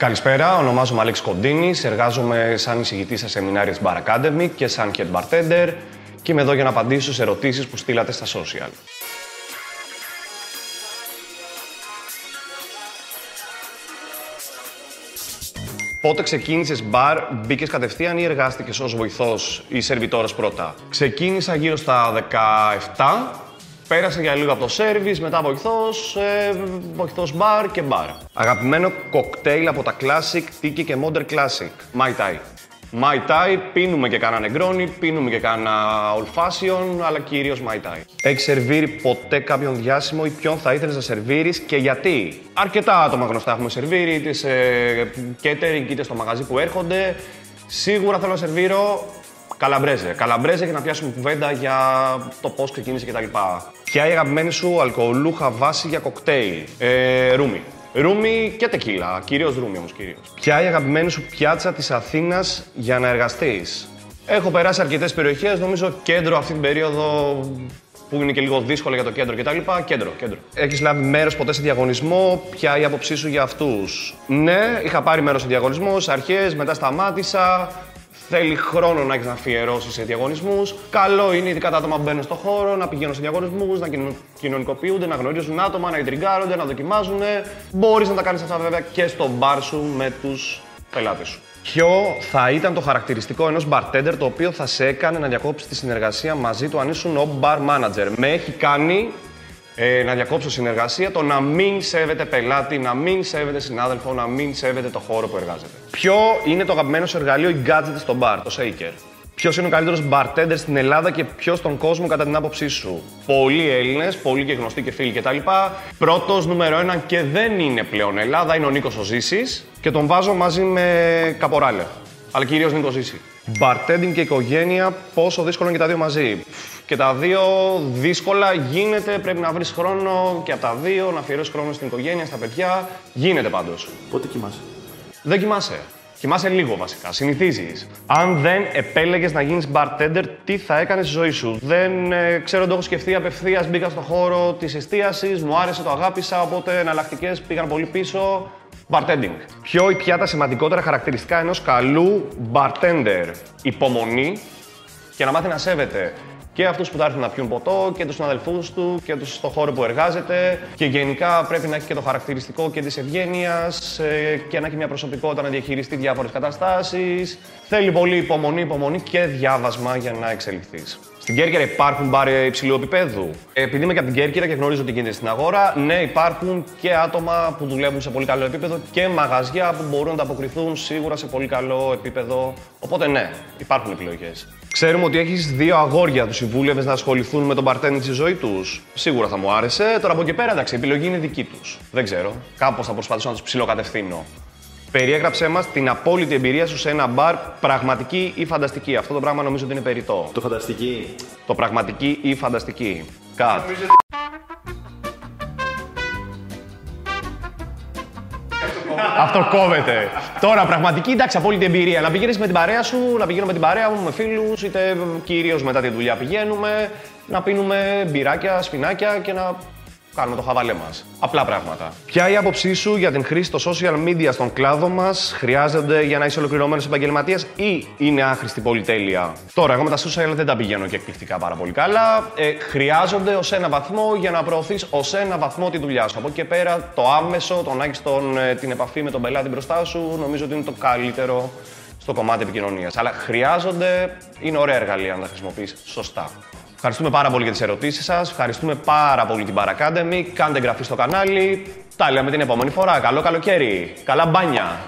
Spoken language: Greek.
Καλησπέρα, ονομάζομαι Αλέξης Κοντίνης. Εργάζομαι σαν εισηγητής σε σεμινάρια τη Bar Academy και σαν head bartender και είμαι εδώ για να απαντήσω σε ερωτήσεις που στείλατε στα social. Πότε ξεκίνησες μπαρ, μπήκες κατευθείαν ή εργάστηκες ως βοηθός ή σερβιτόρα πρώτα; Ξεκίνησα γύρω στα 17. Πέρασε για λίγο από το σερβις, μετά βοηθός, ε, βοηθός μπαρ και μπαρ. Αγαπημένο κοκτέιλ από τα Classic, Tiki και Modern Classic. Mai Tai. Mai Tai, πίνουμε και κάνα νεγκρόνι, πίνουμε και κάνα old fashion, αλλά κυρίως Mai Tai. Έχεις σερβίρει ποτέ κάποιον διάσημο ή ποιον θα ήθελες να σερβίρεις και γιατί; Αρκετά άτομα γνωστά έχουμε σερβίρει, είτε σε catering είτε στο μαγαζί που έρχονται. Σίγουρα θέλω να σερβίρω Καλαμπρέζε. Καλαμπρέζε για να πιάσουμε κουβέντα για το πώς ξεκίνησε κτλ. Ποια είναι η αγαπημένη σου αλκοολούχα βάση για κοκτέιλ; Ε, ρούμι. Ρούμι και τεκίλα. Κυρίως ρούμι όμως κυρίως. Ποια είναι η αγαπημένη σου πιάτσα της Αθήνας για να εργαστείς; Έχω περάσει αρκετές περιοχές. Νομίζω κέντρο αυτή την περίοδο που είναι και λίγο δύσκολο για το κέντρο κτλ. Κέντρο, κέντρο. Έχεις λάβει μέρος ποτέ σε διαγωνισμό, ποια η άποψή σου για αυτούς; Ναι, είχα πάρει μέρος σε διαγωνισμό, αρχές, μετά σταμάτησα. Θέλει χρόνο να έχεις να αφιερώσεις σε διαγωνισμούς. Καλό είναι ειδικά τα άτομα που μπαίνουν στον χώρο να πηγαίνουν σε διαγωνισμούς, να κοινωνικοποιούνται, να γνωρίζουν άτομα, να ιδρυγκάρονται, να δοκιμάζουν. Μπορείς να τα κάνεις αυτά βέβαια και στο μπαρ σου με τους πελάτες σου. Ποιο θα ήταν το χαρακτηριστικό ενός bartender το οποίο θα σε έκανε να διακόψεις τη συνεργασία μαζί του αν ήσουν ο bar manager. Με έχει κάνει ε, να διακόψω συνεργασία, το να μην σέβεται πελάτη, να μην σέβεται συνάδελφο, να μην σέβεται το χώρο που εργάζεται. Ποιο είναι το αγαπημένο σου εργαλείο ή gadget στο bar, το shaker; Ποιος είναι ο καλύτερος bartender στην Ελλάδα και ποιος στον κόσμο κατά την άποψή σου; Πολλοί Έλληνες, πολλοί και γνωστοί και φίλοι κτλ. Πρώτος νούμερο ένα και δεν είναι πλέον Ελλάδα, είναι ο Νίκος Οζήσης και τον βάζω μαζί με Καποράλε. Αλλά κυρίως Νίκο Ζήση. Bartending και οικογένεια, πόσο δύσκολο είναι και τα δύο μαζί. Και τα δύο δύσκολα γίνεται, πρέπει να βρεις χρόνο και από τα δύο, να αφιερώσεις χρόνο στην οικογένεια, στα παιδιά. Γίνεται πάντως. Πότε κοιμάσαι; Δεν κοιμάσαι. Κοιμάσαι λίγο βασικά. Συνηθίζεις. Αν δεν επέλεγες να γίνεις bartender, τι θα έκανες στη ζωή σου; Δεν ε, ξέρω, το έχω σκεφτεί απευθείας. Μπήκα στον χώρο της εστίασης, μου άρεσε, το αγάπησα. Οπότε εναλλακτικές πήγαν πολύ πίσω. Bartending. Ποιο ή ποια τα σημαντικότερα χαρακτηριστικά ενός καλού bartender. Υπομονή και να μάθει να σέβεται και αυτούς που θα έρθουν να πιούν ποτό και τους συναδελφούς του και τους στον χώρο που εργάζεται. Και γενικά πρέπει να έχει και το χαρακτηριστικό και της ευγένειας ε, και να έχει μια προσωπικότητα να διαχειριστεί διάφορες καταστάσεις. Θέλει πολύ υπομονή, υπομονή και διάβασμα για να εξελιχθείς. Στην Κέρκυρα υπάρχουν μπαρ υψηλού επίπεδου. Επειδή είμαι και από την Κέρκυρα και γνωρίζω τι γίνεται στην αγορά, ναι, υπάρχουν και άτομα που δουλεύουν σε πολύ καλό επίπεδο και μαγαζιά που μπορούν να ανταποκριθούν σίγουρα σε πολύ καλό επίπεδο. Οπότε, ναι, υπάρχουν επιλογές. Ξέρουμε ότι έχεις δύο αγόρια. Τους συμβούλευες να ασχοληθούν με τον παρτένι στη ζωής τους. Σίγουρα θα μου άρεσε. Τώρα από εκεί πέρα, εντάξει, η επιλογή είναι δική τους. Δεν ξέρω. Κάπως θα προσπαθήσω να τους ψιλοκατευθύνω. Περιέγραψέ μας την απόλυτη εμπειρία σου σε ένα μπαρ, πραγματική ή φανταστική. Αυτό το πράγμα νομίζω ότι είναι περιττό. Το φανταστική. Το πραγματική ή φανταστική. Κατ. Αυτό κόβεται. Τώρα, πραγματική, εντάξει, απόλυτη εμπειρία. Να πηγαίνεις με την παρέα σου, να πηγαίνω με την παρέα μου, με φίλους, είτε κυρίως μετά τη δουλειά πηγαίνουμε, να πίνουμε μπυράκια, σπινάκια και να κάνουμε το χαβαλέ μας. Απλά πράγματα. Ποια η άποψή σου για την χρήση των social media στον κλάδο μας, χρειάζονται για να είσαι ολοκληρωμένος επαγγελματίας ή είναι άχρηστη πολυτέλεια; Τώρα, εγώ με τα social δεν τα πηγαίνω και εκπληκτικά πάρα πολύ καλά. Ε, χρειάζονται ως ένα βαθμό για να προωθείς ως ένα βαθμό τη δουλειά σου. Από εκεί και πέρα, το άμεσο, το να έχεις ε, την επαφή με τον πελάτη μπροστά σου, νομίζω ότι είναι το καλύτερο στο κομμάτι επικοινωνίας. Αλλά χρειάζονται, είναι ωραία εργαλεία να τα χρησιμοποιείς σωστά. Ευχαριστούμε πάρα πολύ για τις ερωτήσεις σας. Ευχαριστούμε πάρα πολύ την Bar Academy. Κάντε εγγραφή στο κανάλι. Τα λέμε την επόμενη φορά. Καλό καλοκαίρι. Καλά μπάνια.